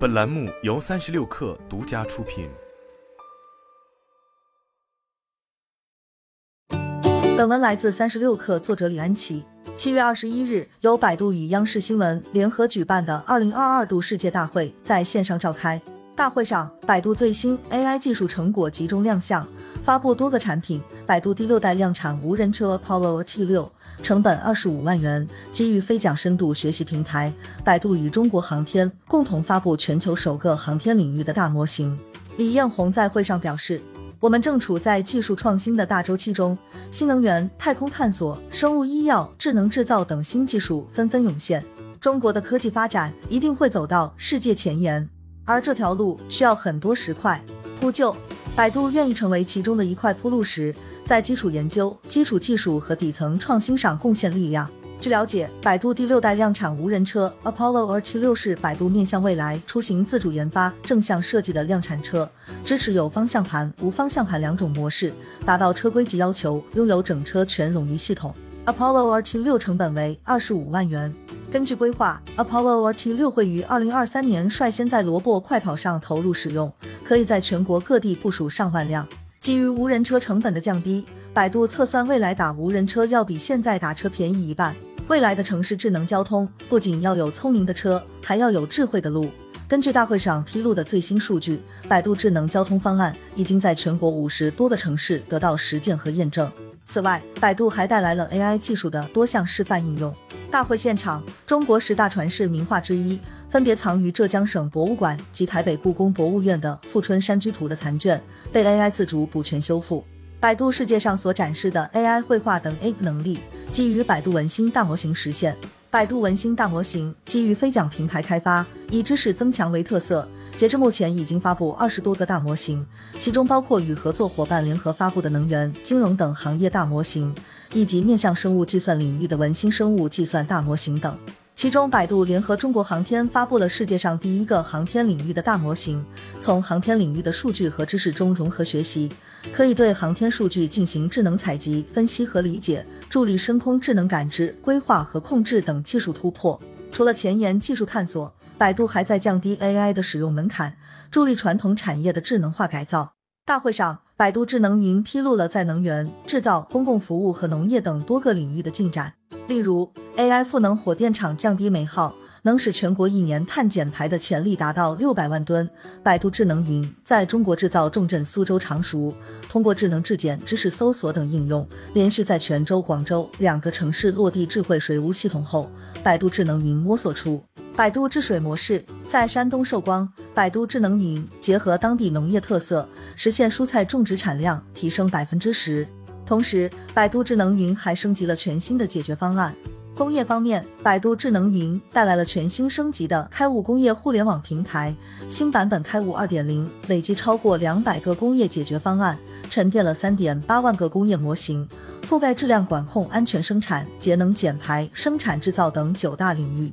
本栏目由三十六氪独家出品。本文来自三十六氪，作者李安琪。七月二十一日，由百度与央视新闻联合举办的二零二二度世界大会在线上召开。大会上，百度最新 AI 技术成果集中亮相，发布多个产品。百度第六代量产无人车 Apollo T6，成本二十五万元，基于飞桨深度学习平台。百度与中国航天共同发布全球首个航天领域的大模型。李彦宏在会上表示。我们正处在技术创新的大周期中，新能源、太空探索、生物医药、智能制造等新技术纷纷涌现。中国的科技发展一定会走到世界前沿，而这条路需要很多石块铺就。百度愿意成为其中的一块铺路石，在基础研究、基础技术和底层创新上贡献力量。据了解，百度第六代量产无人车 Apollo R76 是百度面向未来出行自主研发、正向设计的量产车，支持有方向盘、无方向盘两种模式，达到车规级要求，拥有整车全冗余系统。Apollo R76 成本为二十五万元。根据规划，Apollo R76 会于二零二三年率先在萝卜快跑上投入使用，可以在全国各地部署上万辆。基于无人车成本的降低，百度测算未来打无人车要比现在打车便宜一半。未来的城市智能交通不仅要有聪明的车，还要有智慧的路。根据大会上披露的最新数据，百度智能交通方案已经在全国五十多个城市得到实践和验证。此外，百度还带来了 AI 技术的多项示范应用。大会现场，中国十大传世名画之一，分别藏于浙江省博物馆及台北故宫博物院的《富春山居图》的残卷，被 AI 自主补全修复。百度世界上所展示的 AI 绘画等 AI 能力。基于百度文心大模型实现。百度文心大模型基于飞桨平台开发，以知识增强为特色。截至目前，已经发布二十多个大模型，其中包括与合作伙伴联合发布的能源、金融等行业大模型，以及面向生物计算领域的文心生物计算大模型等。其中，百度联合中国航天发布了世界上第一个航天领域的大模型，从航天领域的数据和知识中融合学习，可以对航天数据进行智能采集、分析和理解。助力深空智能感知、规划和控制等技术突破。除了前沿技术探索，百度还在降低 AI 的使用门槛，助力传统产业的智能化改造。大会上，百度智能云披露了在能源、制造、公共服务和农业等多个领域的进展。例如，AI 赋能火电厂降低煤耗。能使全国一年碳减排的潜力达到六百万吨。百度智能云在中国制造重镇苏州常熟，通过智能质检、知识搜索等应用，连续在泉州、广州两个城市落地智慧水务系统后，百度智能云摸索出百度治水模式。在山东寿光，百度智能云结合当地农业特色，实现蔬菜种植产量提升百分之十。同时，百度智能云还升级了全新的解决方案。工业方面，百度智能云带来了全新升级的开悟工业互联网平台。新版本开悟二点零累计超过两百个工业解决方案，沉淀了三点八万个工业模型，覆盖质量管控、安全生产、节能减排、生产制造等九大领域。